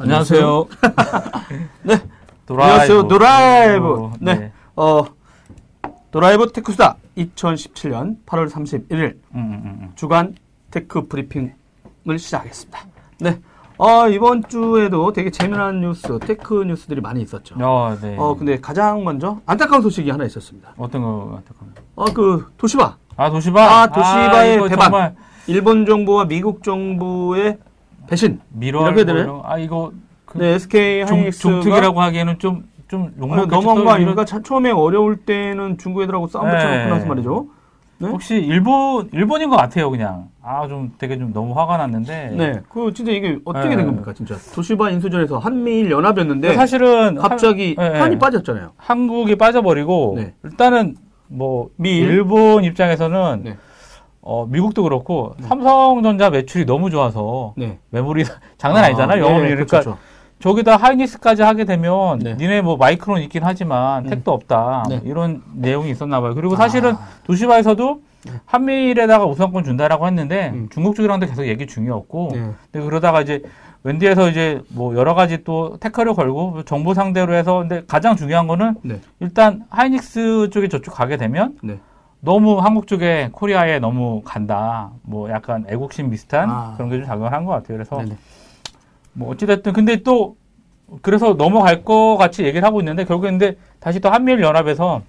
안녕하세요. 네. 도라이브. 안녕하세요. 도라이브. 네. 네. 어, 도라이브 테크수다 2017년 8월 31일 음, 음, 음. 주간 tech 브리핑을 시작하겠습니다. 네. 어, 이번 주에도 되게 재미난 뉴스, tech 뉴스들이 많이 있었죠. 어, 네. 어, 근데 가장 먼저 안타까운 소식이 하나 있었습니다. 어떤 거 거? 어, 그 도시바. 아, 도시바. 아, 도시바의 이거 배반. 정말 일본 정부와 미국 정부의 배신. 미러 이렇게 되나요? 아, 이거 그 네, SK 종, 하이닉스가 종특이라고 하기에는 좀 좀 욕먹겠죠. 너무한 거또 아닙니까? 이런- 차- 처음에 어려울 때는 중국 애들하고 싸움 네. 붙여놓고 나서 말이죠. 네? 혹시 일본 일본인 것 같아요, 그냥. 아, 좀 되게 좀 너무 화가 났는데. 네. 그 진짜 이게 어떻게 네. 된 겁니까, 진짜? 도시바 인수전에서 한미일 연합이었는데 사실은 갑자기 한, 네, 한이 네. 빠졌잖아요. 한국이 빠져버리고 네. 일단은 뭐 미일? 일본 입장에서는 네. 어, 미국도 그렇고 삼성전자 매출이 너무 좋아서 네. 메모리 장난 아니잖아요. 영업이 네, 그러니까 그렇죠. 저기다 하이닉스까지 하게 되면 네. 니네 뭐 마이크론 있긴 하지만 음. 택도 없다 네. 이런 내용이 있었나 봐요. 그리고 사실은 아. 도시바에서도 한미일에다가 우선권 준다라고 했는데 음. 중국 쪽이랑도 계속 얘기 중이었고 네. 근데 그러다가 이제 웬디에서 이제 뭐 여러 가지 또 태클을 걸고 정보 상대로 해서 근데 가장 중요한 거는 네. 일단 하이닉스 쪽에 저쪽 가게 되면 네. 너무 한국 쪽에 코리아에 너무 간다. 뭐 약간 애국심 비슷한 아. 그런 게 좀 작용을 한것 같아요. 그래서 네네. 뭐 어찌됐든 근데 또 그래서 넘어갈 것 같이 얘기를 하고 있는데 결국에 근데 다시 또 한미일 연합에서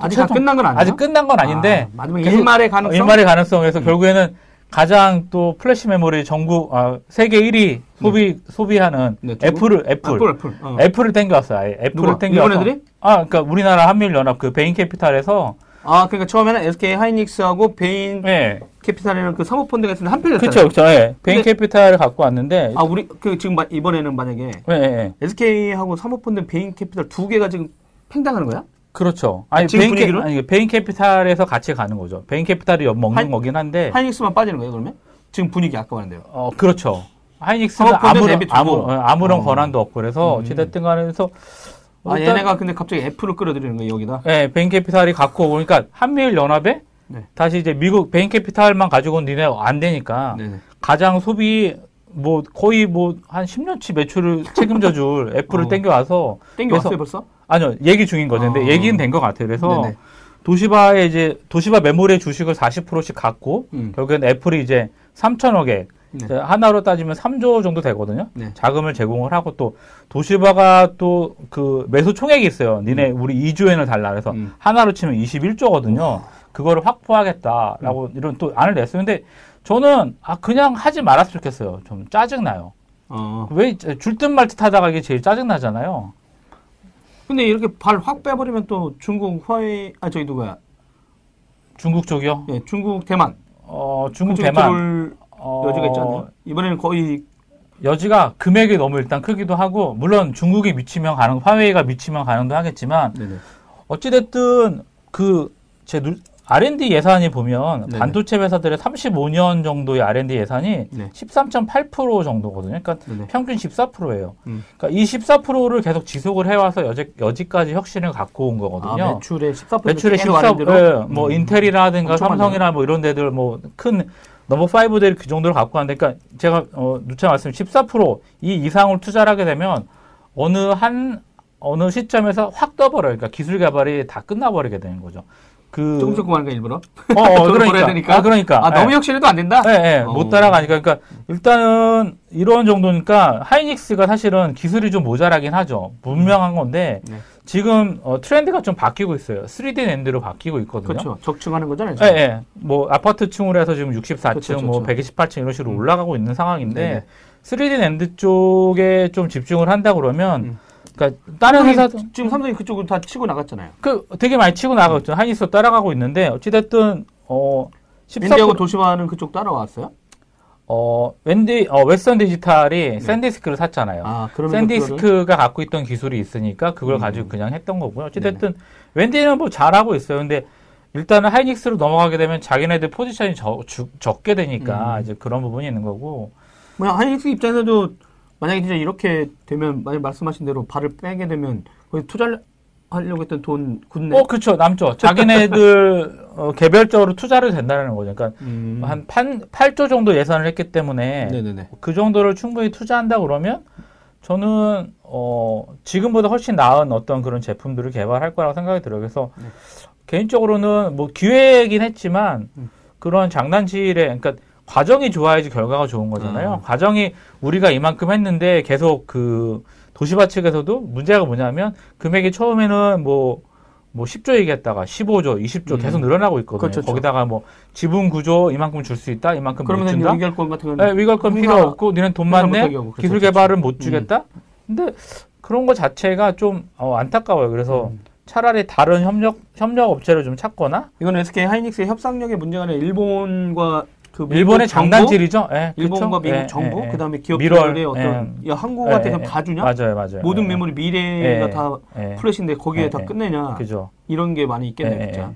아직 다 최종- 끝난 건 아니에요? 아직 끝난 건 아닌데 아, 마지막 일말의 가능성? 일말의 가능성에서 음. 결국에는 가장 또 플래시 메모리 전국 아, 세계 1위 소비 소비하는 네? 애플을 애플 애플, 애플. 어. 애플을 땡겨왔어요. 아예 애플을? 땡겨와서 일본 애들이? 아 그러니까 우리나라 한미일 연합 그 베인 캐피탈에서 아, 그러니까 처음에는 SK 하이닉스하고 베인 예 캐피탈이라는 그 사모펀드가 있었는데 한편이었잖아요. 그렇죠 그렇죠 예 베인 캐피탈을 갖고 왔는데 아, 우리 그 지금 마- 이번에는 만약에 예, 예, 예. SK하고 사모펀드 베인 캐피탈 두 개가 지금 팽당하는 거야? 그렇죠. 아니 지금 베인 캐, 분위기로? 아니 베인 캐피탈에서 같이 가는 거죠. 베인 캐피탈이 엿 먹는 하이- 거긴 한데 하이닉스만 빠지는 거예요, 그러면? 지금 분위기 아까 말한대요. 어 그렇죠. 하이닉스는 사모펀드 아무런. 아무, 어, 아무런 어. 권한도 없고 그래서 음. 어찌됐든 간에 그래서 아, 얘네가 근데 갑자기 애플을 끌어들이는 거예요, 여기다. 예, 베인 캐피탈이 갖고 오고 그러니까 한미일 연합에 네. 다시 이제 미국 베인 캐피탈만 가지고는 니네 안 되니까 네네. 가장 소비 뭐 거의 뭐 한 10년치 매출을 책임져 줄 애플을 어. 땡겨와서 땡겨왔어요, 벌써? 아니요 얘기 중인 거죠. 근데 아. 얘기는 된 것 같아요. 그래서 네네. 도시바에 이제 도시바 메모리의 주식을 40%씩 갖고 음. 결국엔 애플이 이제 3천억에 네. 하나로 따지면 3조 정도 되거든요. 네. 자금을 제공을 하고 또 도시바가 또 그 매수 총액이 있어요. 니네 우리 2조엔을 달라 그래서 음. 하나로 치면 21조거든요. 그거를 확보하겠다라고 이런 또 안을 냈어요. 근데 저는 아 그냥 하지 말았으면 좋겠어요. 좀 짜증 나요. 어. 왜줄 듯 말 듯 하다가 이게 제일 짜증 나잖아요. 근데 이렇게 발 확 빼버리면 또 중국 화웨이, 아, 저기 누구야? 중국 쪽이요. 예, 중국 대만. 어 중국 대만 들 어, 여지가 않나요? 이번에는 거의 여지가 금액이 너무 일단 크기도 하고 물론 중국이 미치면 가능, 화웨이가 미치면 가능도 하겠지만 네네. 어찌됐든 그제 R&D 예산이 보면 네네. 반도체 회사들의 35년 정도의 R&D 예산이 네. 13.8% 정도거든요. 그러니까 네네. 평균 14%예요. 음. 그러니까 이 14%를 계속 지속을 해와서 여지, 여지까지 혁신을 갖고 온 아, 거거든요. 매출의 14% 매출의 계속 14, 아래로? 예, 뭐 음. 인텔이라든가 삼성이나 뭐 이런 데들 뭐 큰 넘버 5들 그 정도로 갖고 왔는데, 그러니까 제가 어, 누차 말씀 14%이 이상을 투자를 하게 되면 어느 한 어느 시점에서 확 떠버려요. 그러니까 기술 개발이 다 끝나버리게 되는 거죠. 그 조금 조금 하는 거 일부러? 어, 어, 그러니까 되니까? 아, 그러니까 아, 너무 예. 혁신해도 안 된다? 예, 예, 어. 못 따라가니까. 그러니까 일단은 이런 정도니까 하이닉스가 사실은 기술이 좀 모자라긴 하죠. 분명한 건데 네. 지금 어, 트렌드가 좀 바뀌고 있어요. 3D 랜드로 바뀌고 있거든요. 그렇죠. 적층하는 거잖아요. 예, 지금. 예. 뭐 아파트층으로 해서 지금 64층, 그렇죠, 뭐 그렇죠. 128층 이런 식으로 음. 올라가고 있는 상황인데 네네. 3D 랜드 쪽에 좀 집중을 한다 그러면 음. 그러니까 다른 회사도 지금 삼성이 그쪽으로 다 치고 나갔잖아요. 그 되게 많이 치고 나가고 있죠. 하이닉스 따라가고 있는데 어찌 됐든 어 웬디하고 14% 도시바는 그쪽 따라왔어요? 어 웬디 어 웨스턴 디지털이 샌디스크를 샀잖아요. 네. 아, 그러면 그거를- 샌디스크가 갖고 있던 기술이 있으니까 그걸 음. 가지고 그냥 했던 거고요. 어찌됐든 웬디는 뭐 잘하고 있어요. 근데 일단은 하이닉스로 넘어가게 되면 자기네들 포지션이 적, 주- 적게 되니까 음. 이제 그런 부분이 있는 거고. 뭐 하이닉스 입장에서도 만약에 진짜 이렇게 되면 만약 말씀하신 대로 발을 빼게 되면 거기 투자를 하려고 했던 돈 굳네. 어, 그렇죠. 남죠. 자기네들 어, 개별적으로 투자를 된다는 거죠. 그러니까 음. 한 8, 조 정도 예산을 했기 때문에 네네네. 그 정도를 충분히 투자한다 그러면 저는 어 지금보다 훨씬 나은 어떤 그런 제품들을 개발할 거라고 생각이 들어요. 그래서 네. 개인적으로는 뭐 기회이긴 했지만 음. 그런 장난질에 그러니까 과정이 좋아야지 결과가 좋은 거잖아요. 음. 과정이 우리가 이만큼 했는데 계속 그 도시바 측에서도 문제가 뭐냐면 금액이 처음에는 뭐, 뭐 10조 얘기했다가 15조, 20조 음. 계속 늘어나고 있거든요. 그렇죠. 거기다가 뭐 지분 구조 이만큼 줄 수 있다, 이만큼 못 그러면 준다. 의결권 같은 거는 네, 위결권 필요 없고 니는 돈 회사 많네 못하게 하고 그랬었죠. 기술 개발은 못 주겠다. 근데 그런 거 자체가 좀 어, 안타까워요. 그래서 음. 차라리 다른 협력 협력 업체를 좀 찾거나 이거는 SK 하이닉스의 협상력의 문제가 아니라 일본과 그 일본의 정부, 장난질이죠. 예, 일본과? 미국 예, 정부, 예, 예. 그다음에 기업들의 어떤 예. 야 한국한테 예, 그럼 예, 다 주냐? 맞아요, 맞아요. 모든 예, 메모리 미래가 예, 다 예. 플래시인데 거기에 예, 다 예. 끝내냐? 그죠. 이런 게 많이 있겠네 예, 진짜.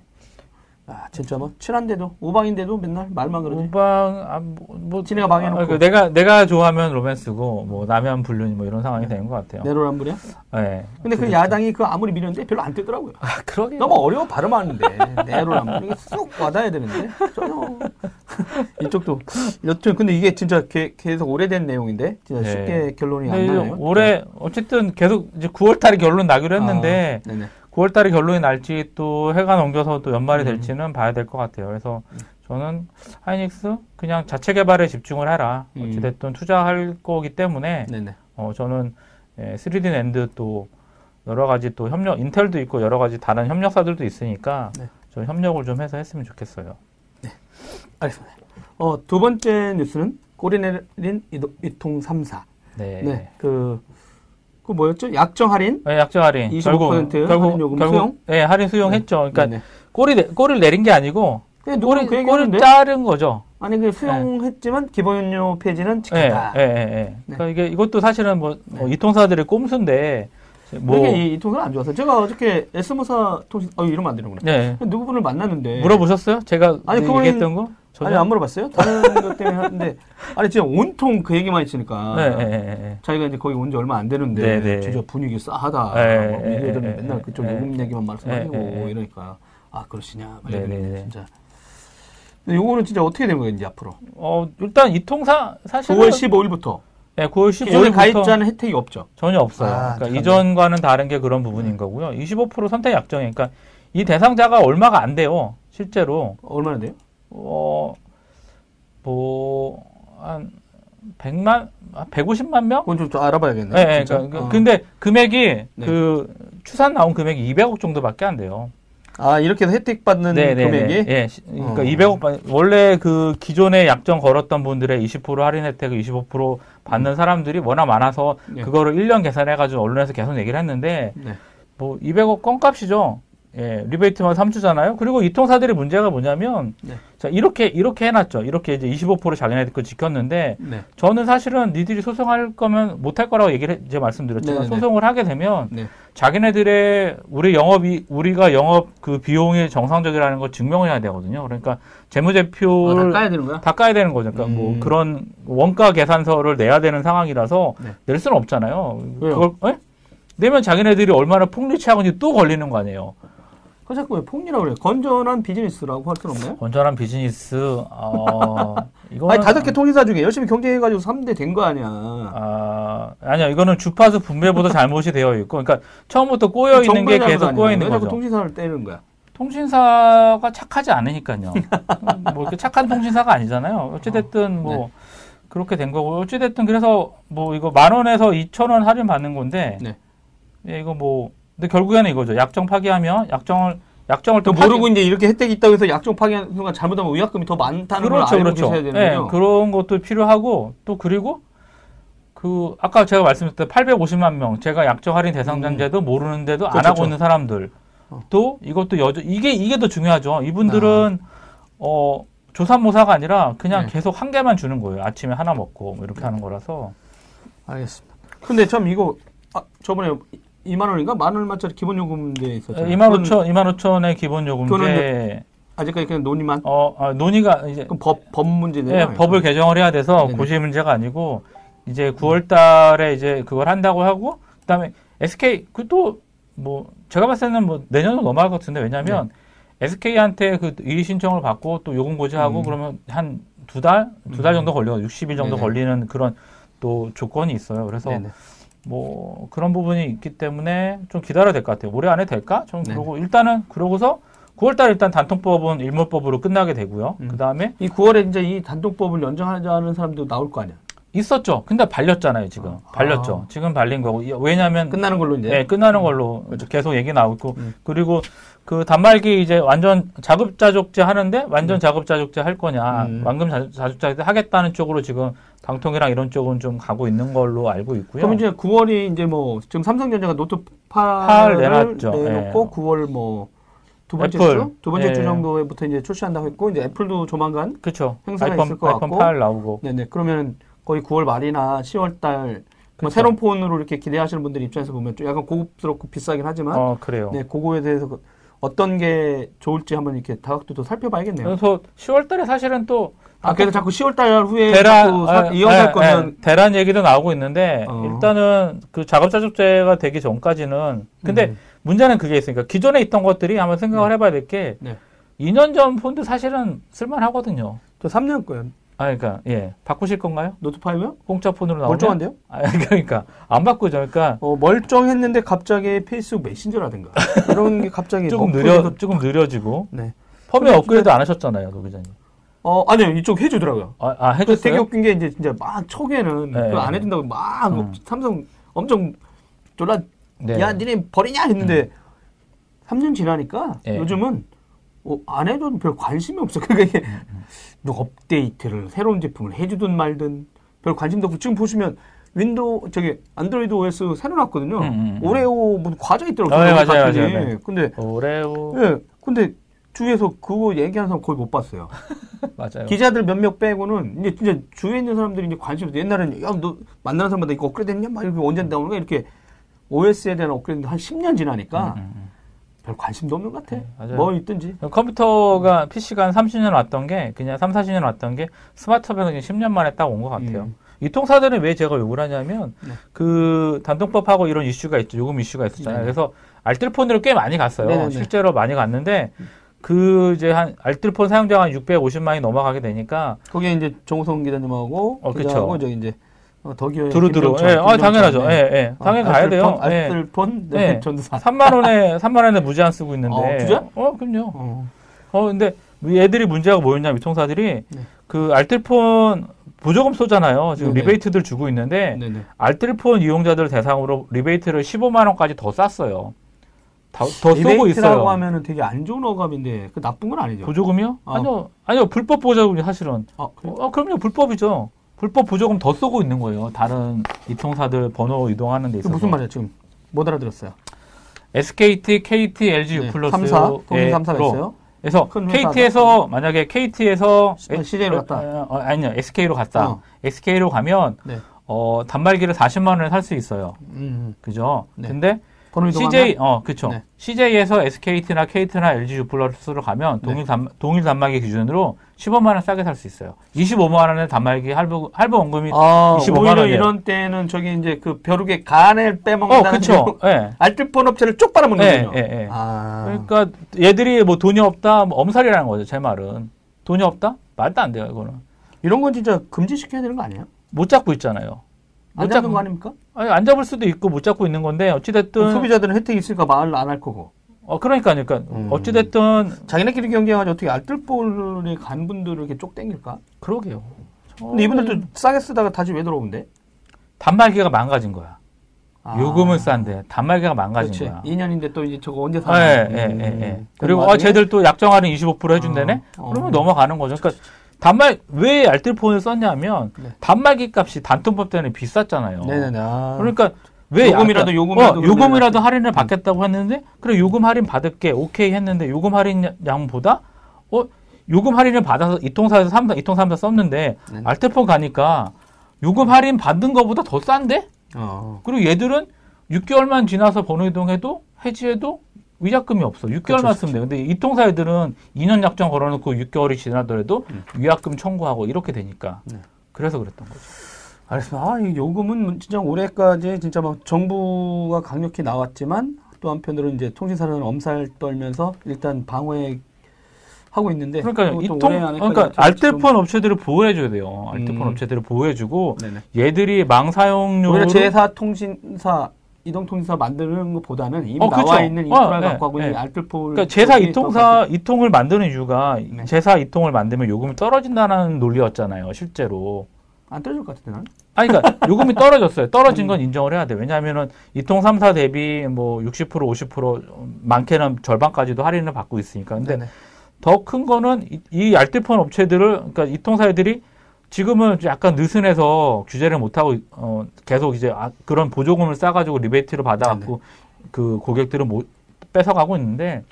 예. 아 진짜 뭐 친한데도 오방인데도 맨날 말만 그러지. 우방 아, 뭐, 뭐 지네가 망해놓고. 아, 그 내가 내가 좋아하면 로맨스고 뭐 남면 불륜이 뭐 이런 상황이 되는 것 같아요. 내로란불이야? 예. 근데 그. 야당이 그 아무리 밀었는데 별로 안 뜨더라고요. 아, 그러게. 너무 어려워 발음하는데 내로란불 이게 쑥 와닿아야 되는데 전혀 이쪽도 여튼 근데 이게 진짜 게- 계속 오래된 내용인데 진짜 네. 쉽게 결론이 안 나네요. 올해 어쨌든 계속 이제 9월 달에 결론 나기로 했는데 아, 네네. 9월 달에 결론이 날지 또 해가 넘겨서 또 연말이 음. 될지는 봐야 될 것 같아요. 그래서 저는 하이닉스 그냥 자체 개발에 집중을 해라. 음. 어찌됐든 투자할 거기 때문에 네네. 어, 저는 예, 3D 랜드 또 여러 가지 또 협력, 인텔도 있고 여러 가지 다른 협력사들도 있으니까 네. 저 협력을 좀 해서 했으면 좋겠어요. 알겠습니다. 어, 두 번째 뉴스는 꼬리 내린 이통 3사. 네. 네. 그, 그 뭐였죠? 약정 할인? 네, 약정 할인. 25% 할인 요금 수용? 네, 할인 수용했죠. 그러니까 네네. 꼬리, 내- 꼬리를 내린 게 아니고 누구는 꼬리, 그 하는데? 자른 거죠. 아니, 그 수용했지만 기본료 폐지는 예, 지켰다. 예, 예, 예. 그러니까 이게 이것도 사실은 뭐, 뭐 네. 이통사들의 꼼수인데 뭐 이게 이, 이 통은 안 좋아서. 제가 어저께 S모사 통신, 어, 이러면 안 되는구나. 네. 누구 분을 만났는데. 물어보셨어요? 제가 아니, 얘기했던 거? 전혀? 아니, 안 물어봤어요? 다른 것 때문에 하는데. 아니, 진짜 온통 그 얘기만 있으니까. 네, 예, 예, 예. 자기가 이제 거기 온 지 얼마 안 되는데. 네, 네. 진짜 분위기 싸하다. 네, 막 네, 얘들은 네, 맨날 네, 그쪽 네. 요금 얘기만 말씀하시고 네, 네, 네. 이러니까. 아, 그러시냐. 막 네, 네, 네. 진짜. 근데 요거는 진짜 어떻게 된 거예요, 이제 앞으로? 어, 일단 이 통사 사실은 9월 15일부터. 예, 9월 여기 15일부터 가입자는 혜택이 없죠. 전혀 없어요. 아, 그러니까. 이전과는 다른 게 그런 부분인 거고요. 25% 선택 약정이 그러니까 이 대상자가 얼마가 안 돼요. 실제로 얼마나 돼요? 어, 어뭐한 100만 150만 명? 그건 좀, 좀 알아봐야겠네. 예, 예, 진짜. 그러니까 어. 근데 금액이 네. 그 추산 나온 금액이 200억 정도밖에 안 돼요. 아, 이렇게 해서 혜택 받는 네, 네, 금액이? 네. 예, 시- 그러니까 어. 200억 바- 원래 그 기존에 약정 걸었던 분들의 20% 할인 혜택을 25% 받는 사람들이 워낙 많아서 네. 그거를 1년 계산해 가지고 언론에서 계속 얘기를 했는데 네. 뭐 200억 껌값이죠. 예, 리베이트만 3주잖아요. 그리고 이 통사들의 문제가 뭐냐면 네. 자, 이렇게 이렇게 해 놨죠. 이렇게 이제 25% 자기네들 거 지켰는데 네. 저는 사실은 니들이 소송할 거면 못할 거라고 얘기를 해- 이제 말씀드렸지만 네네네. 소송을 하게 되면 네. 자기네들의 우리 영업이 우리가 영업 그 비용이 정상적이라는 걸 증명해야 되거든요. 그러니까 아, 다 재무제표를 까야 되는 거야? 다 까야 되는 거죠. 그러니까 음. 뭐 그런 원가 계산서를 내야 되는 상황이라서 네. 낼 수는 없잖아요. 왜요? 그걸 에? 내면 자기네들이 얼마나 폭리취하건지 또 걸리는 거 아니에요. 그 자꾸 왜 폭리라고 그래? 건전한 비즈니스라고 할 수는 없나요? 건전한 비즈니스 어 이거 아니, 다섯 개 통신사 중에 열심히 경쟁해가지고 3대 된 거 아니야. 아 아니야 이거는 주파수 분배보다 잘못이 되어 있고 그러니까 처음부터 꼬여 있는 게 계속 잘못 꼬여 아니야? 있는 왜 자꾸 거죠. 통신사를 때리는 거야? 통신사가 착하지 않으니까요. 뭐 이렇게 착한 통신사가 아니잖아요. 어찌됐든 뭐 네. 그렇게 된 거고 어찌됐든 그래서 뭐 이거 만 원에서 이천 원 할인 받는 건데 네. 예, 이거 뭐 근데 결국에는 이거죠. 약정 파기하면 약정을 약정을 또또 모르고 이제 이렇게 혜택이 있다고 해서 약정 파기하는 순간 잘못하면 의약금이 더 많다는 그렇죠, 걸 알고 그렇죠. 계셔야 되는 예, 거죠. 그런 것도 필요하고 또 그리고 그 아까 제가 말씀드렸던 850만 명 제가 약정 할인 대상자인데도 모르는데도 안 음. 그렇죠, 하고 그렇죠. 있는 사람들 어. 또 이것도 여저 이게 이게 더 중요하죠. 이분들은 어 조산모사가 아니라 그냥 아. 네. 계속 한 개만 주는 거예요. 아침에 하나 먹고 뭐 이렇게 하는 거라서 알겠습니다. 근데 참 이거 아, 저번에 2만 원인가 만 얼마짜리 기본 요금제 있었잖아요. 2만 그건 5천 2만 5천의 기본 요금제 아직까지 그냥 논의만 어 아, 논의가 이제 법, 법 문제네요. 예, 법을 개정을 해야 돼서 네네. 고시 문제가 아니고 이제 9월 달에 이제 그걸 한다고 하고 그다음에 SK 그 또 뭐 제가 봤을 때는 뭐 내년으로 넘어갈 것 같은데 왜냐면 SK한테 그 이의 신청을 받고 또 요금 고지하고 음. 그러면 한 두 달, 두달 음. 정도 걸려, 60일 정도 네네. 걸리는 그런 또 조건이 있어요. 그래서 네네. 뭐 그런 부분이 있기 때문에 좀 기다려야 될 것 같아요. 올해 안에 될까? 좀 네네. 그러고 일단은 그러고서 9월달 일단 단통법은 일몰법으로 끝나게 되고요. 음. 그 다음에 이 9월에 이제 이 단독법을 연장하자는 사람도 나올 거 아니야. 있었죠. 근데 발렸잖아요, 지금. 아. 발렸죠. 지금 발린 거고. 이- 왜냐면 끝나는 걸로 이제. 네, 끝나는 걸로 계속 얘기 나오고 음. 그리고 그 단말기 이제 완전 자급자족제 하는데 완전 자급자족제 할 거냐 음. 완금 자- 자급자족제 하겠다는 쪽으로 지금 방통이랑 이런 쪽은 좀 가고 있는 걸로 알고 있고요. 그럼 이제 9월이 이제 뭐 지금 삼성전자가 노트 8을 내놨죠. 내놓고 예. 9월 뭐 두 번째 애플. 주, 두 번째 예. 주 정도에부터 이제 출시한다고 했고 이제 애플도 조만간 그렇죠. 행사가 아이폰 있을 것 아이폰 같고. 8 나오고 네네 그러면 거의 9월 말이나 10월 달뭐 그쵸. 새로운 폰으로 이렇게 기대하시는 분들 입장에서 보면 좀 약간 고급스럽고 비싸긴 하지만 어 그래요. 네 그거에 대해서 그 어떤 게 좋을지 한번 이렇게 다각도도 살펴봐야겠네요. 그래서 10월 달에 사실은 또 아 그래서 자꾸 10월 달 후에 대란 아, 예, 할 거면 예, 대란 얘기도 나오고 있는데 어. 일단은 그 자급자족제가 되기 전까지는 근데 음. 문제는 그게 있으니까 기존에 있던 것들이 한번 생각을 네. 해봐야 될게 네. 2년 전 폰도 사실은 쓸만하거든요. 저 3년 거예요. 아 그러니까 예 바꾸실 건가요? 노트 5요? 공짜 폰으로 나오면 멀쩡한데요? 아, 그러니까 안 바꾸죠. 그러니까 어, 멀쩡했는데 갑자기 페이스북 메신저라든가 이런 게 갑자기 조금 느려 조금 느려지고 네. 펌웨어 업그레이드 안 하셨잖아요, 노 기자님. 어 아니요 이쪽 해주더라고요. 아, 아 그래서 되게 해줬어요? 웃긴 게 이제 진짜 막 초기에는 네. 그거 안 해준다고 막 음. 삼성 엄청 졸라 네. 야 니네 버리냐 했는데 3년 지나니까 네. 요즘은 어, 안 해줘도 별 관심이 없어. 그러니까 이게 음, 뭐 업데이트를 새로운 제품을 해주든 말든 별 관심도 없고 지금 보시면 윈도우 저기 안드로이드 OS 새로 나왔거든요. 음, 음, 음. 오레오 무슨 과자 있더라고요. 어, 네, 맞아요. 맞아요, 네. 근데 오레오 예, 근데 주위에서 그거 얘기하는 사람 거의 못 봤어요. 맞아요. 기자들 몇몇 빼고는 이제 진짜 주위에 있는 사람들이 이제 관심이 없어. 옛날에는 야 너 만나는 사람마다 이거 업그레이드 했냐? 막 이렇게 언제 나오는 거야? 이렇게 OS에 대한 업그레이드 한 10년 지나니까 음, 음, 별 관심도 없는 것 같아. 네, 맞아요. 뭐 있든지. 음. 컴퓨터가 PC가 한 30년 왔던 게 그냥 3, 40년 왔던 게 스마트폰은 그냥 10년 만에 딱 온 것 같아요. 음. 이통사들은 왜 제가 욕을 하냐면 네. 그 단통법하고 이런 이슈가 있죠. 요금 이슈가 있었잖아요. 네. 그래서 알뜰폰으로 꽤 많이 갔어요. 네네네. 실제로 많이 갔는데 그 이제 한 알뜰폰 사용자가 한 650만이 넘어가게 되니까 거기에 이제 정우성 기자님하고 어, 저기 이제 어, 덕이의 두루두루. 예, 아, 당연하죠. 네. 예, 예. 당연히 아, 가야 돼요. 알뜰폰, 예. 네. 네. 전두사. 3만 원에 3만 원에 무제한 쓰고 있는데. 어, 진짜? 어, 그럼요. 어. 어, 근데 얘들이 문제가 뭐였냐, 이통사들이 네. 그 알뜰폰 보조금 쏘잖아요. 지금 네네. 리베이트들 주고 있는데 네네. 알뜰폰 이용자들 대상으로 리베이트를 15만 원까지 더 쐈어요. 더, 더 리베이트라고 있어요. 하면은 되게 안 좋은 어감인데 그 나쁜 건 아니죠. 보조금이요? 어. 아니요, 아니요, 불법 보조금이 사실은. 아, 그래요? 어, 그럼요, 불법이죠. 불법 보조금 더 쏘고 있는 거예요. 다른 이통사들 번호 이동하는 데 그 있어서. 무슨 말이야 지금 못 알아들었어요. SKT, KT, LG U 플러스. 3사, 동일 3사가 있어요. 그래서 큰 회사가. KT에서 만약에 KT에서 CJ 로 갔다. 어, 아니요, SK로 갔다. 어. SK로 가면 네. 어, 단말기를 40만 원에 살 수 있어요. 음, 그죠? 네. 근데 CJ 어, 그쵸 네. CJ에서 SKT나 KT나 LG U 플러스로 가면 네. 동일 단 동일 단말기 기준으로 15만 원 싸게 살 수 있어요. 25만 원에 단말기 할부 할부 원금이 아, 25만 오히려 원이에요. 이런 때는 저기 이제 그 벼룩의 간을 어, 빼먹는다는 그쵸. 그 예. 알뜰폰 업체를 쪽 빨아먹는군요. 예, 예, 예. 아, 그러니까 얘들이 뭐 돈이 없다, 뭐 엄살이라는 거죠. 제 말은 돈이 없다? 말도 안 돼요. 이거는 이런 건 진짜 금지시켜야 되는 거 아니에요? 못 잡고 있잖아요. 안못 잡는 거 아닙니까? 아니, 안 잡을 수도 있고 못 잡고 있는 건데 어찌됐든 소비자들은 혜택이 있으니까 말안할 거고. 어 그러니까 그러니까 음. 어찌됐든 자기네끼리 경쟁하지 어떻게 알뜰폰에 간 분들을 이렇게 쪽 땡길까? 그러게요. 근데 이분들도 싸게 쓰다가 다시 왜 들어오는데? 단말기가 망가진 거야. 아, 요금은 싼데 단말기가 망가진 그렇지. 거야. 2년인데 또 이제 저거 언제 예, 사나? 예, 예, 예. 음. 그리고 어, 와중에 쟤들 또 약정 할인 25% 해준다네? 어, 어. 그러면 넘어가는 거죠. 그러니까 단말, 왜 알뜰폰을 썼냐면 네. 단말기 값이 단통법 때문에 비쌌잖아요. 네네네. 아. 그러니까 왜 요금이라도 요금이라도 어, 요금이라도 할인을 받겠다고 했는데 그래 요금 할인 받을게 오케이 했는데 요금 할인 양보다 어 요금 할인을 받아서 이통사에서 삼사 이통삼사 썼는데 네. 알뜰폰 가니까 요금 할인 받는 거보다 더 싼데 어. 그리고 얘들은 6개월만 지나서 번호 이동해도 해지해도 위약금이 없어. 6개월만 그쵸, 쓰면 돼. 근데 이 통사 애들은 2년 약정 걸어놓고 6개월이 지나더라도 음. 위약금 청구하고 이렇게 되니까. 네. 그래서 그랬던 거죠. 알겠습니다. 아, 이 요금은 진짜 올해까지 진짜 막 정부가 강력히 나왔지만 또 한편으로는 이제 통신사는 엄살 떨면서 일단 방어에 하고 있는데 그러니까 이통 그러니까 좀- 알뜰폰 업체들을 보호해 줘야 돼요. 알뜰폰 음. 업체들을 보호해 주고 네네. 얘들이 망 사용료로 제사 통신사 이동통신사 만드는 것보다는 이미 어, 나와 그쵸. 있는 어, 인프라 네, 갖고 하고 있는 네. 알뜰폰 그러니까 제사 이통사 이통을 만드는 이유가 네. 제사 이통을 만들면 요금이 떨어진다는 논리였잖아요, 실제로. 안 떨어질 것 같은데 난. 아니, 그러니까 요금이 떨어졌어요. 떨어진 건 인정을 해야 돼. 왜냐하면은 이통 3사 대비 뭐 60% 50% 많게는 절반까지도 할인을 받고 있으니까. 근데. 더 큰 거는 이, 이 알뜰폰 업체들을 그러니까 이통사 들이 지금은 약간 느슨해서 규제를 못 하고 어 계속 이제 아, 그런 보조금을 싸가지고 리베이트를 받아갖고 그 고객들은 못 뺏어가고 있는데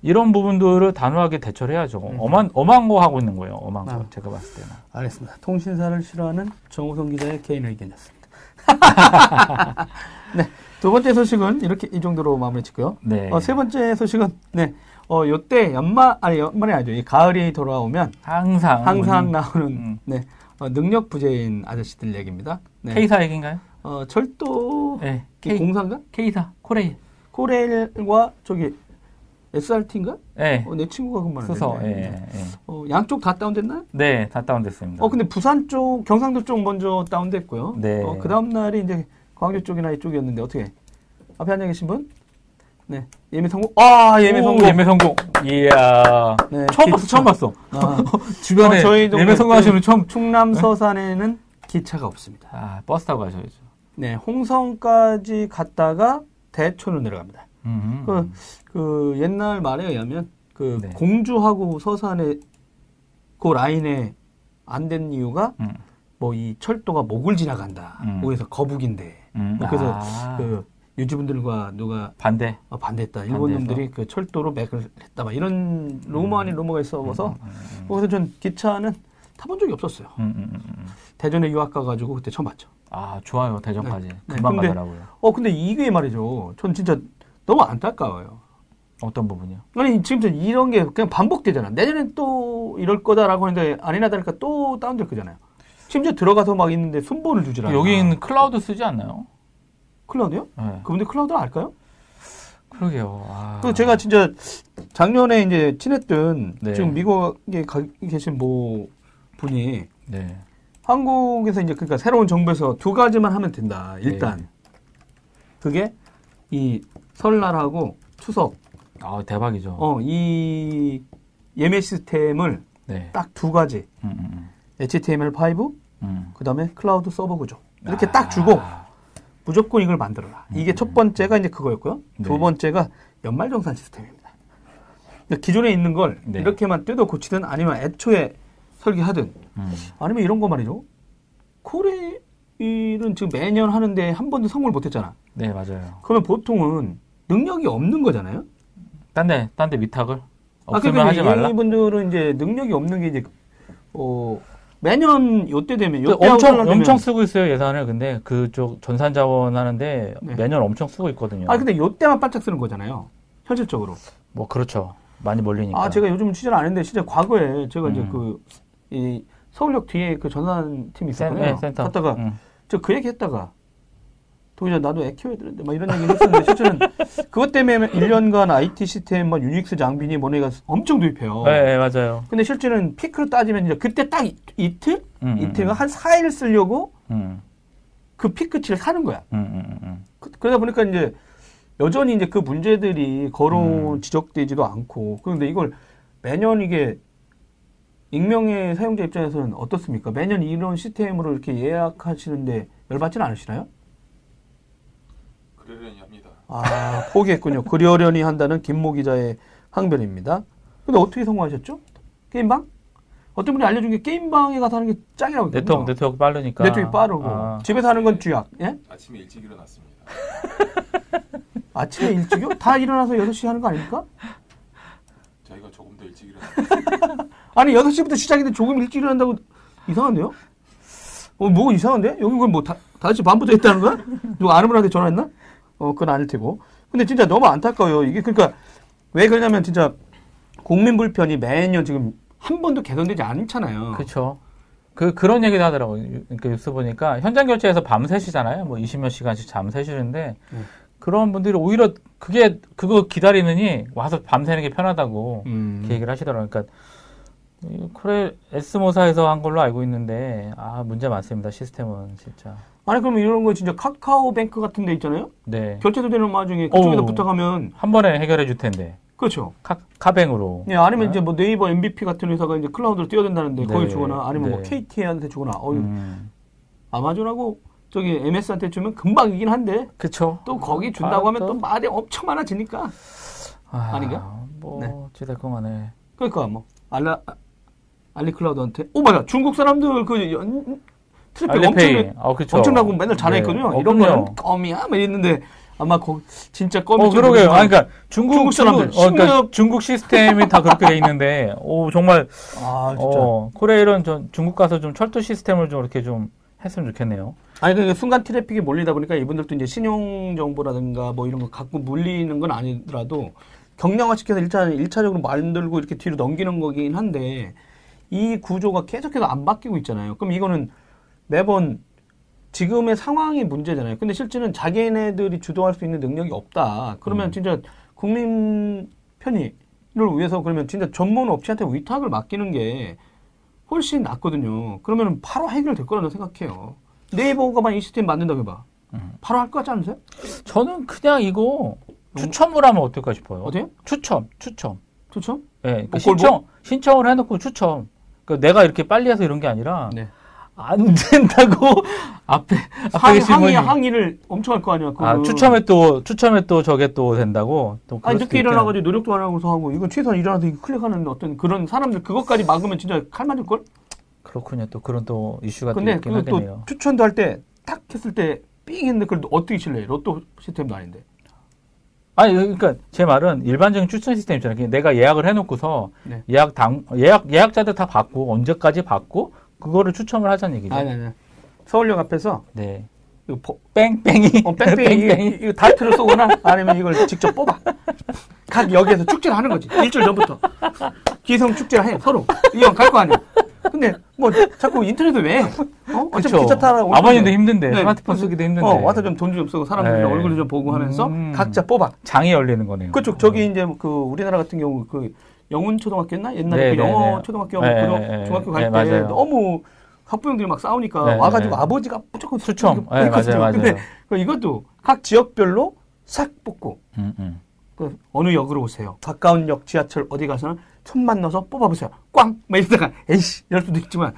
이런 부분들을 단호하게 대처를 해야죠. 음. 엄한 엄한 거 하고 있는 거예요. 엄한 거 아. 제가 봤을 때는. 알겠습니다. 통신사를 싫어하는 정우성 기자의 개인 의견이었습니다. 네. 두 번째 소식은 이렇게 이 정도로 마무리 짓고요. 네. 어, 세 번째 소식은 네. 어, 요때 연말 아니 연말이 아니죠. 이 가을이 돌아오면 항상 항상 음, 나오는 음. 네. 어, 능력 부재인 아저씨들 얘기입니다. 네. K사 얘기인가요? 어, 철도 네. 이 K, 공사인가? K사 코레일. 코레일과 저기 SRT인가? 네. 어, 내 친구가 그만 수서. 예. 네. 예. 어, 양쪽 다 다운됐나요? 네, 다 다운됐습니다. 어, 근데 부산 쪽, 경상도 쪽 먼저 다운됐고요. 네. 어, 그 다음 날이 이제 광주 쪽이나 이쪽이었는데, 어떻게. 앞에 앉아 계신 분? 네. 예매 성공? 아, 예매 오, 성공. 예매 성공. 이야. 네, 처음 기차. 봤어, 처음 봤어. 아, 주변에 어, 저희 예매 성공하시는 처음. 충남 서산에는 기차가 없습니다. 아, 버스 타고 가셔야죠. 네. 홍성까지 갔다가 대천으로 내려갑니다. 음. 그, 그 옛날 말에 의하면 그 네. 공주하고 서산에 그 라인에 안 된 이유가 음. 뭐이 철도가 목을 지나간다. 음. 그래서 거북인데. 음. 뭐 그래서 아, 그 유지분들과 누가 반대. 어, 반대했다. 일본 반대해서? 놈들이 그 철도로 맥을 했다. 막 이런 루머 아닌 루머가 있어서 음, 음, 그래서 전 기차는 타본 적이 없었어요. 음, 음, 음, 음. 대전에 유학 가가지고 그때 처음 봤죠. 아, 좋아요. 대전까지. 네. 금방 근데- 가더라고요. 어 근데 이게 말이죠. 전 진짜 너무 안타까워요. 어떤 부분이요? 아니 지금 저 이런 게 그냥 반복되잖아. 내년엔 또 이럴 거다라고 하는데 아니나 다를까 또 다운될 거잖아요. 심지어 들어가서 막 있는데 순번을 주질 않아. 여기는 클라우드 쓰지 않나요? 클라우드요? 네. 그분들 클라우드 알까요? 그러게요. 아. 그 제가 진짜 작년에 이제 친했던 네. 지금 미국에 가 계신 뭐 분이 네. 한국에서 이제 그러니까 새로운 정부에서 두 가지만 하면 된다. 일단 네. 그게 이 설날하고 추석 아, 대박이죠. 어이 예매 시스템을 네. 딱두 가지 음, 음, HTML5 음. 그다음에 클라우드 서버 구조 이렇게 아. 딱 주고 무조건 이걸 만들어라. 이게 음. 첫 번째가 이제 그거였고요. 두 네. 번째가 연말정산 시스템입니다. 그러니까 기존에 있는 걸 네. 이렇게만 뜯어 고치든 아니면 애초에 설계하든 음. 아니면 이런 거 말이죠. 코레일은 지금 매년 하는데 한 번도 성공을 못했잖아. 네, 맞아요. 그러면 보통은 능력이 없는 거잖아요. 딴 데, 딴 데 위탁을? 아, 없으면 그러니까 하지 말라? 이분들은 이제 능력이 없는 게 이제 어 매년 요때 되면 요때 그 엄청, 되면 엄청 쓰고 있어요, 예산을. 근데 그쪽 전산 자원 하는데 네. 매년 엄청 쓰고 있거든요. 아 근데 요때만 반짝 쓰는 거잖아요. 현실적으로. 뭐, 그렇죠. 많이 몰리니까. 아, 제가 요즘 취재를 안 했는데, 진짜 과거에 제가 이제 음. 그, 이, 서울역 뒤에 그 전산 팀이 센, 있었거든요. 네, 센터. 갔다가, 음. 저그 얘기 했다가, 도기자 나도 애 키워야 되는데, 막 이런 얘기를 했었는데, 실제는 그것 때문에 1년간 IT 시스템, 막 유닉스 장비니 뭐니가 엄청 도입해요. 네, 네, 맞아요. 근데 실제는 피크로 따지면 이제 그때 딱 이, 이틀? 음, 음, 이틀가 음. 한 4일 쓰려고 음, 그 피크치를 사는 거야. 음, 음. 그, 러다 보니까 이제 여전히 이제 그 문제들이 거론 음. 지적되지도 않고 그런데 이걸 매년 이게 익명의 사용자 입장에서는 어떻습니까? 매년 이런 시스템으로 이렇게 예약하시는데 열받지는 않으시나요? 아 포기했군요. 그려려니 한다는 김모 기자의 항변입니다. 근데 어떻게 성공하셨죠? 게임방? 어떤 분이 알려준 게 게임방에 가서 하는 게 짱이라고 네트워크. 네트워크 빠르니까. 네트워크 빠르고 아, 집에서 하는 건 쥐약. 예? 아침에 일찍 일어났습니다. 아침에 일찍이요? 다 일어나서 6시 하는 거 아닙니까? 저희가 조금 더 일찍 일어났습니다. 아니 6시부터 시작인데 조금 일찍 일어난다고 이상한데요? 어, 뭐 이상한데? 여기 그럼 뭐 다, 5시 반부터 했다는 거야? 누가 아는 분한테 전화했나? 어, 그건 아닐 테고. 근데 진짜 너무 안타까워요. 이게 그러니까 왜 그러냐면 진짜 국민 불편이 매년 지금 한 번도 개선되지 않잖아요. 그렇죠. 그 그런 얘기도 하더라고요. 유- 그 뉴스 보니까 현장 결제에서 밤 새시잖아요. 뭐 20몇 시간씩 잠 새시는데 네. 그 그런 분들이 오히려 그게 그거 기다리느니 와서 밤새는 게 편하다고 음. 그 얘기를 하시더라고요. 그러니까 이 코레 S모사에서 한 걸로 알고 있는데 아 문제 많습니다. 시스템은 진짜. 아니 그럼 이런 거 진짜 카카오뱅크 같은 데 있잖아요. 네. 결제도 되는 와중에 그쪽에다 오. 부탁하면 한 번에 해결해 줄 텐데. 그렇죠. 카, 카뱅으로. 예, 아니면 네. 이제 뭐 네이버 MVP 같은 회사가 이제 클라우드로 뛰어든다는데 네. 거기 주거나 아니면 뭐 네. KT한테 주거나 어 음. 아마존하고 저기 MS한테 주면 금방이긴 한데 그쵸. 또 거기 준다고 아, 하면 또 말이 엄청 많아지니까 아, 아닌가? 뭐 네. 어찌됐건 간에. 그러니까 뭐 알라 알리클라우드한테 오 맞아 중국 사람들 그 연, 알리페이. 엄청 아, 그쵸. 엄청나고 맨날 잘했거든요. 네. 어, 이런. 거는 껌이야 막 이랬는데 아마 거 진짜 껌이 어, 그러게요. 아, 그러니까 중국, 중국 사람들, 중국, 어, 그러니까 식무역- 중국 시스템이 다 그렇게 돼 있는데, 오, 정말, 아 진짜 어, 코레일은 좀 중국 가서 좀 철도 시스템을 좀 이렇게 좀 했으면 좋겠네요. 아니 그 순간 트래픽이 몰리다 보니까 이분들도 이제 신용 정보라든가 뭐 이런 거 갖고 물리는 건 아니더라도 경량화 시켜서 일차 일차적으로 만들고 이렇게 뒤로 넘기는 거긴 한데 이 구조가 계속해서 안 바뀌고 있잖아요. 그럼 이거는 매번 지금의 상황이 문제잖아요. 근데 실제는 자기네들이 주도할 수 있는 능력이 없다. 그러면 음. 진짜 국민 편의를 위해서 그러면 진짜 전문 업체한테 위탁을 맡기는 게 훨씬 낫거든요. 그러면 바로 해결될 거라고 생각해요. 네이버가만 이 시스템 만든다고 해봐. 음. 바로 할 것 같지 않으세요? 저는 그냥 이거 추첨을 하면 어떨까 싶어요. 어때요? 추첨, 추첨. 좋죠? 예, 그뭐 신청, 신청을 해놓고 추첨. 그 내가 이렇게 빨리 해서 이런 게 아니라, 네. 안 된다고 앞에, 앞에 항의. 항의를 엄청 할 거 아니야. 그 아, 추첨에 또, 추첨에 또 저게 또 된다고? 또 아니, 늦게. 일어나가지고 노력도 안 하고서 하고, 이건 최소한 일어나서 클릭하는 어떤 그런 사람들, 그것까지 막으면 진짜 칼 맞을 걸? 그렇군요. 또 그런 또 이슈가 또 근데 있긴 그거 또 하겠네요. 추천도 할 때, 딱 했을 때, 삥 했는데, 그걸 어떻게 칠래? 로또 시스템도 아닌데. 아니, 그러니까 제 말은 일반적인 추천 시스템 있잖아요. 내가 예약을 해놓고서 네. 예약 당, 예약, 예약자들 다 받고, 언제까지 받고, 그거를 추첨을 하자는 얘기죠. 아니, 아니. 서울역 앞에서, 네. 이거 보- 뺑뺑이. 어, 뺑뺑이 이- 이거 다이트를 쏘거나 아니면 이걸 직접 뽑아. 각 역에서 축제를 하는 거지. 일주일 전부터. 기성 축제를 해, 서로. 이왕 갈 거 아니야. 근데 뭐 자꾸 인터넷에 왜? 어? 어차피 그쵸. 기차 올 아버님도. 힘든데, 네. 스마트폰 쓰기도 힘든데. 어, 와서 좀 돈 좀 쓰고 사람들 네. 얼굴 좀 보고 하면서 음. 각자 뽑아. 장이 열리는 거네요. 그쪽 저기 이제 그 우리나라 같은 경우 그 영훈 초등학교였나? 옛날에 네, 그 네, 영어 네. 초등학교 네, 그 네, 중학교 네, 갈 때. 너무 학부형들이 막 싸우니까 네, 와가지고 네. 아버지가 무조건. 이거 네. 맞아요, 근데 맞아요. 그 이것도 각 지역별로 싹 뽑고 음, 음. 그 어느 역으로 오세요. 가까운 역 지하철 어디 가서는 손만 넣어서 뽑아보세요. 꽝! 막 이러다가 에이씨 이럴 수도 있지만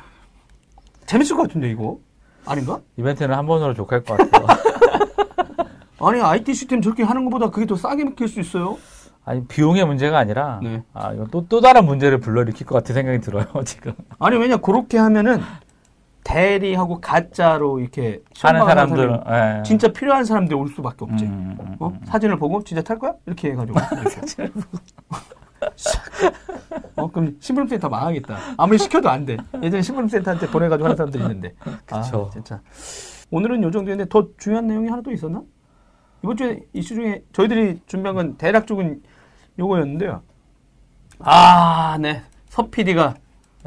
재밌을 것 같은데 이거 아닌가? 이벤트는 한 번으로 족할 것 같아요. 아니 IT 시스템 저렇게 하는 것보다 그게 더 싸게 먹힐 수 있어요. 아니, 비용의 문제가 아니라, 네. 아, 이건 또, 또 다른 문제를 불러일으킬 것 같은 생각이 들어요, 지금. 아니 왜냐 그렇게 하면은 대리하고 가짜로 이렇게 하는 사람들, 예. 진짜 필요한 사람들이 올 수밖에 없지. 음, 음, 어? 음. 사진을 보고 진짜 탈 거야? 이렇게 해가지고. 이렇게. 어, 그럼 신분센터 망하겠다. 아무리 시켜도 안 돼. 예전에 신분센터한테 보내가지고 하는 사람들이 있는데. 그쵸. 아, 진짜. 오늘은 요 정도였는데 더 중요한 내용이 하나 또 있었나? 이번 주에 이슈 중에 저희들이 준비한 건 대략 쪽은 요거였는데요. 아, 네. 서 PD가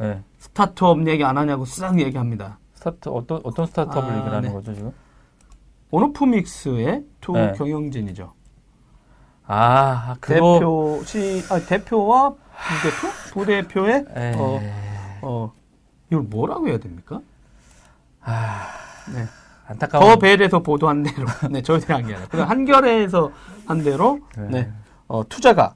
예. 스타트업 얘기 안 하냐고 싹 얘기합니다. 스타트, 어떤, 어떤 스타트업을 아, 얘기를 하는 네. 거죠, 지금? 온오프믹스의 두 네. 경영진이죠. 아, 그거. 대표 시 아, 대표와 부대표 부대표의 에이. 어, 어 이걸 뭐라고 해야 됩니까? 아, 네. 안타까운. 더 벨에서 보도한 대로 네 저희들이 한게 아니라 한겨레에서 한 대로 네. 네, 어, 투자가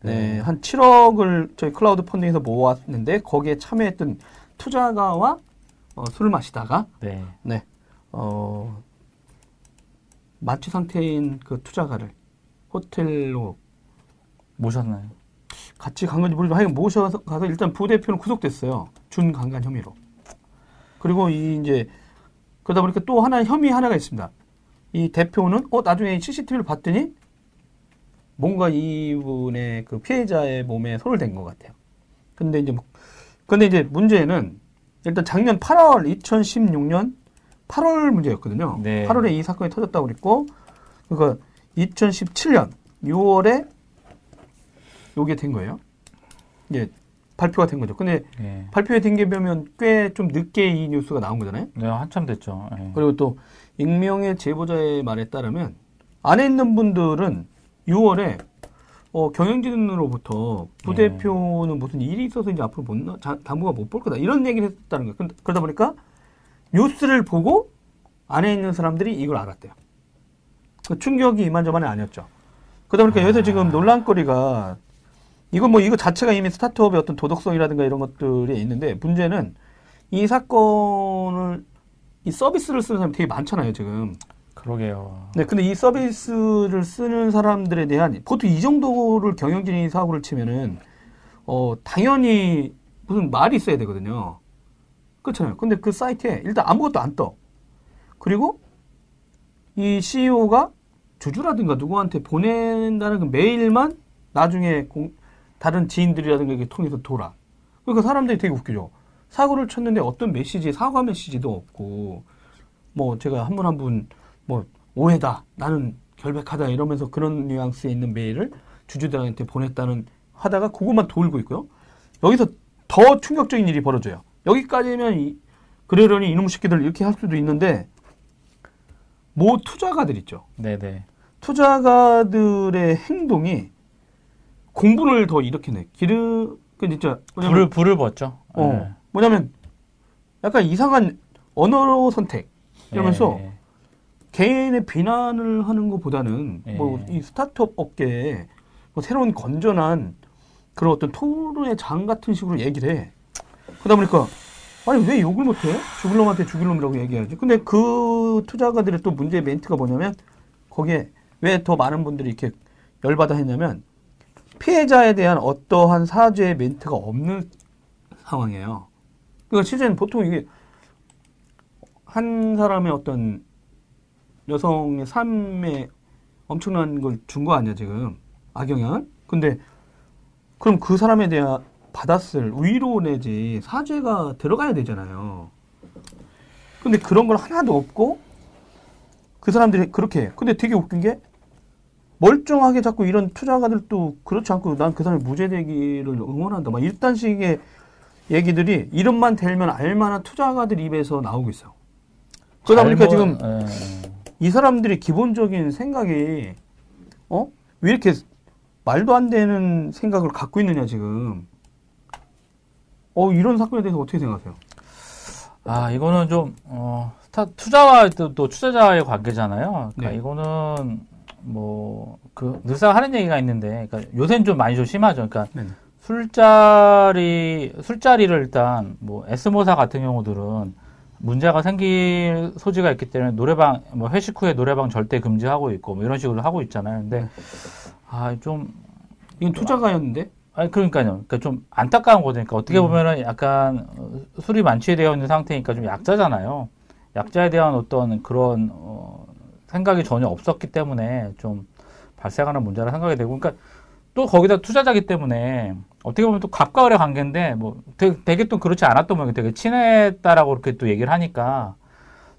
네, 네. 한 7억을 저희 클라우드 펀딩에서 모았는데 거기에 참여했던 투자가와 어, 술을 마시다가 네. 네, 어, 마취 상태인 그 투자가를 호텔로 모셨나요? 같이 간 건지 모르지만 하여간 모셔서 가서 일단 부대표는 구속됐어요. 준강간 혐의로. 그리고 이 이제 그러다 보니까 또 하나 혐의 하나가 있습니다. 이 대표는 어 나중에 CCTV를 봤더니 뭔가 이분의 그 피해자의 몸에 손을 댄 것 같아요. 근데 이제 뭐- 근데 이제 문제는 일단 작년 8월 2016년 8월 문제였거든요. 네. 8월에 이 사건이 터졌다고 그랬고 그러니까 2017년 6월에 요게 된 거예요. 이제 발표가 된 거죠. 근데 예. 발표에 된게 보면 꽤 좀 늦게 이 뉴스가 나온 거잖아요. 네, 한참 됐죠. 예. 그리고 또 익명의 제보자의 말에 따르면 안에 있는 분들은 6월에 어, 경영진으로부터 부대표는 무슨 일이 있어서 이제 앞으로 못 나, 자- 당분간 못 볼 거다 이런 얘기를 했다는 거예요. 근데 그러다 보니까 뉴스를 보고 안에 있는 사람들이 이걸 알았대요. 그 충격이 이만저만이 아니었죠. 그러다 보니까 여기서 지금 논란거리가 이건 뭐 이거 자체가 이미 스타트업의 어떤 도덕성이라든가 이런 것들이 있는데 문제는 이 사건을 이 서비스를 쓰는 사람이 되게 많잖아요 지금. 그러게요. 네, 근데 이 서비스를 쓰는 사람들에 대한 보통 이 정도를 경영진이 사고를 치면은 어 당연히 무슨 말이 있어야 되거든요. 그렇잖아요. 근데 그 사이트에 일단 아무것도 안 떠. 그리고 이 CEO가 주주라든가 누구한테 보낸다는 그 메일만 나중에 공- 다른 지인들이라든가 이렇게 통해서 돌아. 그러니까 사람들이 되게 웃기죠. 사고를 쳤는데 어떤 메시지, 사과 메시지도 없고, 뭐 제가 한 분 한분 뭐 오해다, 나는 결백하다 이러면서 그런 뉘앙스에 있는 메일을 주주들한테 보냈다는 하다가 그것만 돌고 있고요. 여기서 더 충격적인 일이 벌어져요. 여기까지면 이, 그러려니 이놈 새끼들 이렇게 할 수도 있는데 모 투자가들 있죠. 네네. 투자가들의 행동이 공분을 더 일으키네. 기르, 그 진짜, 뭐냐면, 불을 불을 벗죠. 어, 네. 뭐냐면, 약간 이상한 언어 선택. 이러면서 예. 개인의 비난을 하는 것보다는 예. 뭐이 스타트업 업계에 뭐 새로운 건전한 그런 어떤 토론의 장 같은 식으로 얘기를 해. 그러다 보니까 아니 왜 욕을 못해? 죽을 놈한테 죽일 놈이라고 얘기해야지. 근데 그 투자가들의 또 문제의 멘트가 뭐냐면 거기에 왜 더 많은 분들이 이렇게 열받아 했냐면 피해자에 대한 어떠한 사죄의 멘트가 없는 상황이에요. 그러니까 실제는 보통 이게 한 사람의 어떤 여성의 삶에 엄청난 걸 준 거 아니야 지금 악영향을? 근데 그럼 그 사람에 대한 받았을 위로 내지 사죄가 들어가야 되잖아요. 근데 그런 건 하나도 없고 그 사람들이 그렇게 해. 근데 되게 웃긴 게 멀쩡하게 자꾸 이런 투자가들도 그렇지 않고 난 그 사람이 무죄되기를 응원한다. 막 이딴 식의 얘기들이 이름만 대면 알만한 투자가들 입에서 나오고 있어요. 그러다 보니까 지금 예. 이 사람들이 기본적인 생각이 어? 왜 이렇게 말도 안 되는 생각을 갖고 있느냐 지금. 어 이런 사건에 대해서 어떻게 생각하세요? 아, 이거는 좀, 어, 스타, 투자와 또, 또 투자자의 관계잖아요. 그러니까 네. 이거는, 뭐, 그, 늘상 하는 얘기가 있는데, 그러니까 요새는 좀 많이 좀 심하죠. 그러니까 네. 술자리, 술자리를 일단, 뭐, S모사 같은 경우들은 문제가 생길 소지가 있기 때문에 노래방, 뭐, 회식 후에 노래방 절대 금지하고 있고, 뭐, 이런 식으로 하고 있잖아요. 근데, 아, 좀, 이건 투자가였는데 아니 그러니까요. 그러니까 좀 안타까운 거죠. 그러니까 어떻게 보면은 약간 어, 술이 만취되어 있는 상태니까 좀 약자잖아요. 약자에 대한 어떤 그런 어, 생각이 전혀 없었기 때문에 좀 발생하는 문제라 생각이 되고, 그러니까 또 거기다 투자자기 때문에 어떻게 보면 또 갑과 을의 관계인데 뭐 되게, 되게 또 그렇지 않았던 모양이 되게 친했다라고 그렇게 또 얘기를 하니까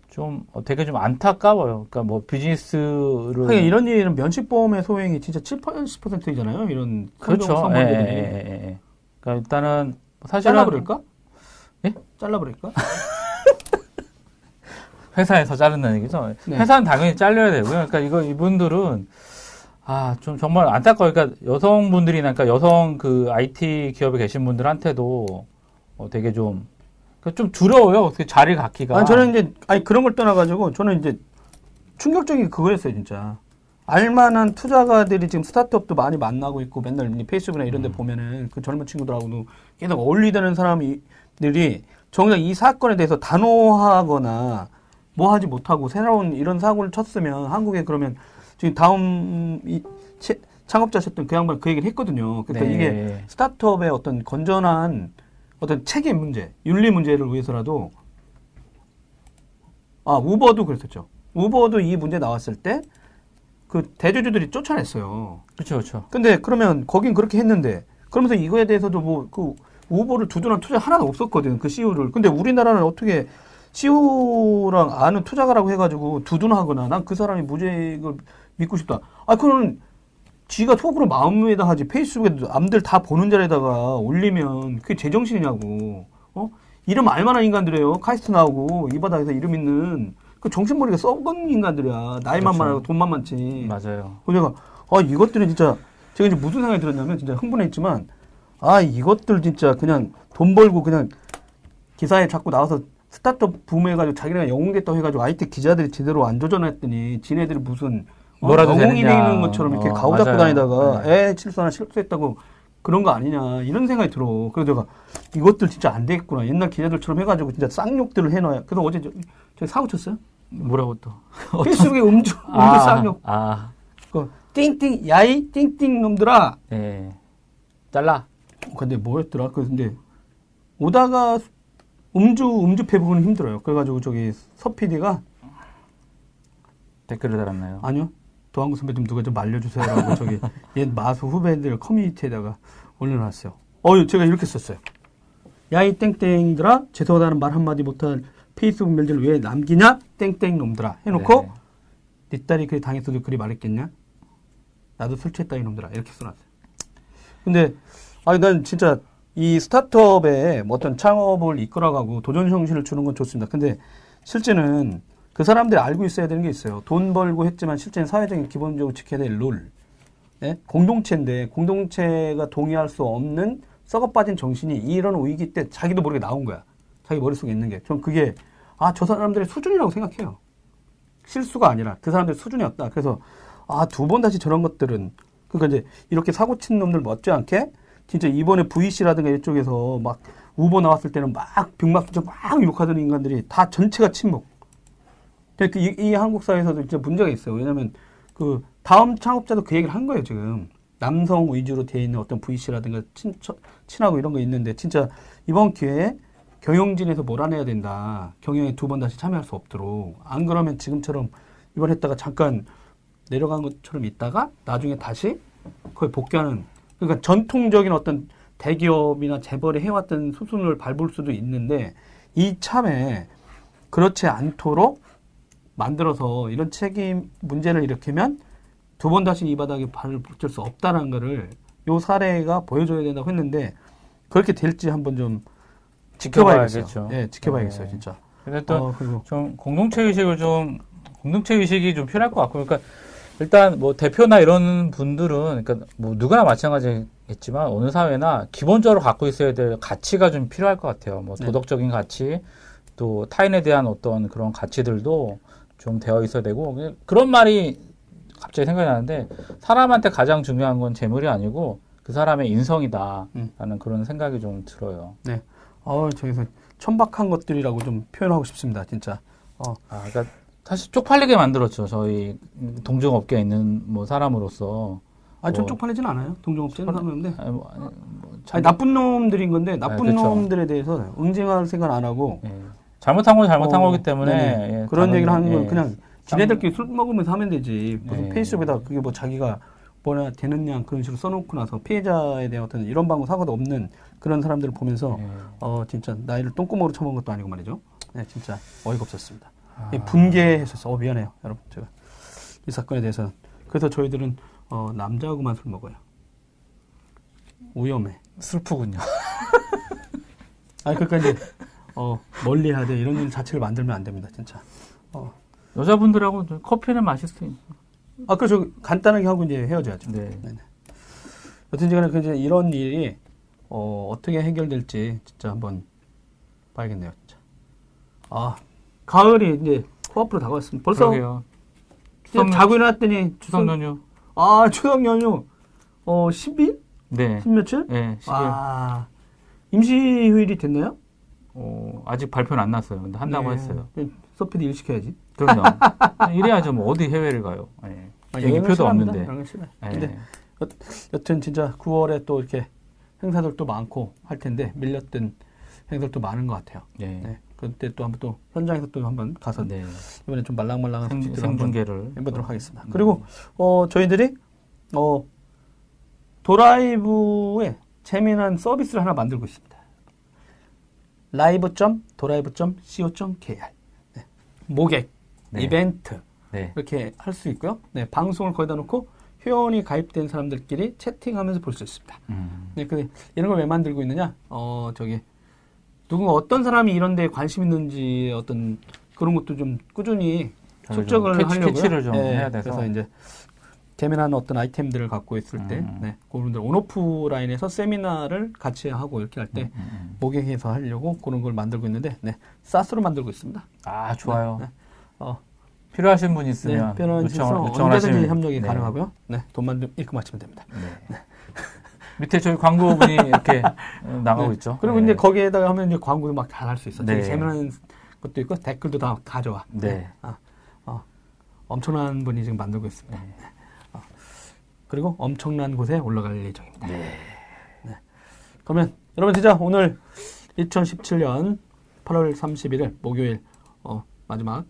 좀 어, 되게 좀 안타까워요. 그러니까 뭐 비즈니스를 하긴 이런 일은 면식보험의 소액이 진짜 7, 80%잖아요. 이런 그렇죠. 예, 예. 예, 예, 예. 그러니까 일단은 사실은 잘라버릴까? 예? 잘라버릴까? 회사에서 자른다는 얘기죠. 네. 회사는 당연히 잘려야 되고요. 그러니까 이거 이분들은 아 좀 정말 안타까워. 그러니까 여성분들이나 그러니까 여성 그 IT 기업에 계신 분들한테도 어, 되게 좀. 그좀 두려워요. 어떻게 자리를 갖기가. 아니 저는 이제 아니 그런 걸 떠나가지고 저는 이제 충격적인 게 그거였어요 진짜. 알만한 투자가들이 지금 스타트업도 많이 만나고 있고 맨날 이 페이스북이나 이런 데 보면은 그 젊은 친구들하고도 계속 어울리다는 사람들이 정작 이 사건에 대해서 단호하거나 뭐 하지 못하고 새로운 이런 사고를 쳤으면 한국에 그러면 지금 다음 이 채- 창업자셨던 그 양반 그 얘기를 했거든요. 그러니까 네. 이게 스타트업의 어떤 건전한 어떤 책임 문제, 윤리 문제를 위해서라도 아 우버도 그랬었죠. 우버도 이 문제 나왔을 때 그 대주주들이 쫓아냈어요. 그렇죠, 그렇죠. 근데 그러면 거긴 그렇게 했는데 그러면서 이거에 대해서도 뭐 그 우버를 두둔한 투자 하나도 없었거든 그 CEO를. 근데 우리나라는 어떻게 CEO랑 아는 투자가라고 해가지고 두둔하거나 난 그 사람이 무죄를 믿고 싶다. 아 그건 지가 속으로 마음에다 하지 페이스북에 남들 다 보는 자리에다가 올리면 그게 제정신이냐고. 어? 이름 알만한 인간들이에요. 카이스트 나오고 이 바닥에서 이름 있는 그 정신머리가 썩은 인간들이야. 나이만 그렇죠. 많고 돈만 많지. 맞아요. 그래서 내가 아 이것들은 진짜 제가 이제 무슨 생각이 들었냐면 진짜 흥분했지만 아 이것들 진짜 그냥 돈 벌고 그냥 기사에 자꾸 나와서 스타트업 붐해가지고 자기네가 영웅됐다고 해가지고 IT 기자들이 제대로 안 조져냈더니 지네들이 무슨 어, 놀아도 영웅이. 되는 것처럼 이렇게 어, 가오 잡고. 다니다가 네. 애 실수하나 실수했다고 그런 거 아니냐 이런 생각이 들어. 그래서 내가 이것들 진짜 안 되겠구나. 옛날 기자들처럼 해가지고 진짜 쌍욕들을 해놔야. 그래서 어제 저, 저 사고 쳤어요. 뭐라고 또? 페이스북에 음주 음주 아, 쌍욕. 아, 그 띵띵 야이 띵띵 놈들아. 네. 잘라. 근데 뭐였더라? 그 근데 오다가 음주 음주 패부분은 힘들어요. 그래가지고 저기 서 PD가 댓글을 달았나요? 아니요 도항구 선배 좀 누가 좀 말려주세요라고 저기 옛 마수 후배들 커뮤니티에다가 올려놨어요. 어 제가 이렇게 썼어요. 야이 땡땡들아 죄송하다는 말 한마디 못한 페이스북 멜들 왜 남기냐 땡땡 놈들아 해놓고 네. 네 딸이 그리 당했어도 그리 말했겠냐? 나도 술 취했다 이놈들아 이렇게 써놨어요. 근데 아니 난 진짜 이 스타트업에 뭐 어떤 창업을 이끌어가고 도전 정신을 주는 건 좋습니다. 근데 실제는 그 사람들이 알고 있어야 되는 게 있어요. 돈 벌고 했지만 실제는 사회적인 기본적으로 지켜야 될 룰. 예? 공동체인데 공동체가 동의할 수 없는 썩어 빠진 정신이 이런 위기 때 자기도 모르게 나온 거야. 자기 머릿속에 있는 게. 전 그게 아 저 사람들의 수준이라고 생각해요. 실수가 아니라 그 사람들의 수준이었다. 그래서 아 두 번 다시 저런 것들은 그러니까 이제 이렇게 사고 친 놈들 못지않게 진짜 이번에 VC라든가 이쪽에서 막 우버 나왔을 때는 막 빅마스터 막 욕하던 인간들이 다 전체가 침묵. 그러니까 이, 이 한국 사회에서도 진짜 문제가 있어요. 왜냐하면 그 다음 창업자도 그 얘기를 한 거예요 지금 남성 위주로 돼 있는 어떤 VC라든가 친, 처- 친하고 이런 거 있는데 진짜 이번 기회에 경영진에서 몰아내야 된다. 경영에 두 번 다시 참여할 수 없도록 안 그러면 지금처럼 이번 했다가 잠깐 내려간 것처럼 있다가 나중에 다시 거의 복귀하는 그러니까 전통적인 어떤 대기업이나 재벌이 해왔던 수순을 밟을 수도 있는데 이참에 그렇지 않도록 만들어서 이런 책임 문제를 일으키면 두 번 다시 이 바닥에 발을 붙일 수 없다는 거를 요 사례가 보여줘야 된다고 했는데 그렇게 될지 한번 좀. 지켜봐야겠죠. 예, 지켜봐야겠어요, 네. 진짜. 근데 또 어, 공동체 의식을 좀 공동체 의식이 좀 필요할 것 같고 그러니까 일단 뭐 대표나 이런 분들은 그러니까 뭐 누구나 마찬가지겠지만 어느 사회나 기본적으로 갖고 있어야 될 가치가 좀 필요할 것 같아요. 뭐 네. 도덕적인 가치 또 타인에 대한 어떤 그런 가치들도 좀 되어 있어야 되고 그런 말이 갑자기 생각이 나는데 사람한테 가장 중요한 건 재물이 아니고 그 사람의 인성이다라는 음. 그런 생각이 좀 들어요. 어, 저기서 천박한 것들이라고 좀 표현하고 싶습니다, 진짜. 어, 아, 그러니까 사실 쪽팔리게 만들었죠. 저희 동종업계에 있는 뭐 사람으로서. 아니, 좀 뭐, 쪽팔리진 않아요. 동종업체는 하는데. 아니, 뭐, 아니, 뭐 아니, 잘, 나쁜 놈들인 건데, 나쁜 그쵸. 놈들에 대해서 응징할 생각 안 하고. 예. 잘못한 건 잘못한 어, 거기 때문에. 예, 그런 얘기를 하는 건 예. 그냥 지네들끼리 술 먹으면서 하면 되지. 무슨 네. 페이스북에다 그게 뭐 자기가 뭐냐 되느냐 그런 식으로 써놓고 나서 피해자에 대한 어떤 이런 방구 사고도 없는 그런 사람들을 보면서 예. 어 진짜 나이를 똥구멍으로 쳐먹은 것도 아니고 말이죠. 네, 진짜 어이가 없었습니다. 아. 예, 분개했었어. 어, 미안해요, 여러분. 제가 이 사건에 대해서는. 그래서 저희들은 어, 남자하고만 술 먹어요. 위험해. 슬프군요. 아니 그러니까 이제 어, 멀리 해야 돼 이런 일 자체를 만들면 안 됩니다, 진짜. 어. 여자분들하고 좀 커피는 마실 수 있는. 아, 그저 간단하게 하고 이제 헤어져야죠. 네. 여튼지간에 그 이제 이런 일이 어, 어떻게 해결될지 진짜 한번 봐야겠네요, 진짜. 아, 가을이 이제 코앞으로 다가왔습니다. 벌써 그러게요. 추석, 자고 일어났더니 추석 연휴. 아, 추석 연휴 어, 10일? 네. 10 며칠? 네, 10일. 아, 임시 휴일이 됐나요? 어, 아직 발표는 안 났어요. 근데 한다고 네. 했어요. 서피디 일 시켜야지. 그럼요. 이래야죠. 뭐 어디 해외를 가요. 예. 아, 비행기표도. 없는데. 예. 근데 여튼 진짜 9월에 또 이렇게 행사들도 많고 할 텐데 밀렸던 행사들도 많은 것 같아요. 예. 네. 그때 또 한번 또 현장에서 또 한번 가서 네. 이번에 좀 말랑말랑한 한번 생중계를 해보도록 하겠습니다. 네. 그리고 어 저희들이 어 도라이브에 재미난 서비스를 하나 만들고 있습니다. live.도라이브.co.kr 네. 모객, 네. 이벤트 네. 이렇게 할 수 있고요. 네, 방송을 거기다 놓고 회원이 가입된 사람들끼리 채팅하면서 볼 수 있습니다. 음. 네, 그 이런 걸 왜 만들고 있느냐? 어, 저기 누군가 어떤 사람이 이런 데에 관심 있는지 어떤 그 그런 것도 좀 꾸준히 실적을 캐치- 하려고요. 캐치를 좀 예, 해야 돼서. 그래서 이제 재미난 어떤 아이템들을 갖고 있을 때, 음. 네, 그분들 온오프 라인에서 세미나를 같이 하고 이렇게 할 때 음, 모객해서 하려고 그런 걸 만들고 있는데, 네, SaaS로 만들고 있습니다. 아 좋아요. 네. 어, 필요하신 분 네, 있으면 편한 요청- 요청을 언제든지 협력이 네. 가능하고요. 네, 돈만 좀 입금하시면 됩니다. 네. 밑에 저희 광고분이 이렇게 어, 나가고 네. 있죠. 그리고 네. 이제 거기에다가 하면 이제 광고도 막 잘 할 수 있어. 네. 재미난 것도 있고 댓글도 다 가져와. 네. 아, 어, 엄청난 분이 지금 만들고 있습니다. 네. 어, 그리고 엄청난 곳에 올라갈 예정입니다. 네. 그러면 여러분 진짜 오늘 2017년 8월 31일 목요일 어, 마지막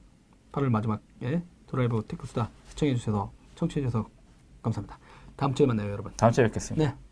8월 마지막에 드라이브 테크수다 시청해 주셔서 청취해 주셔서 감사합니다. 다음 주에 만나요, 여러분. 다음 주에 뵙겠습니다. 네.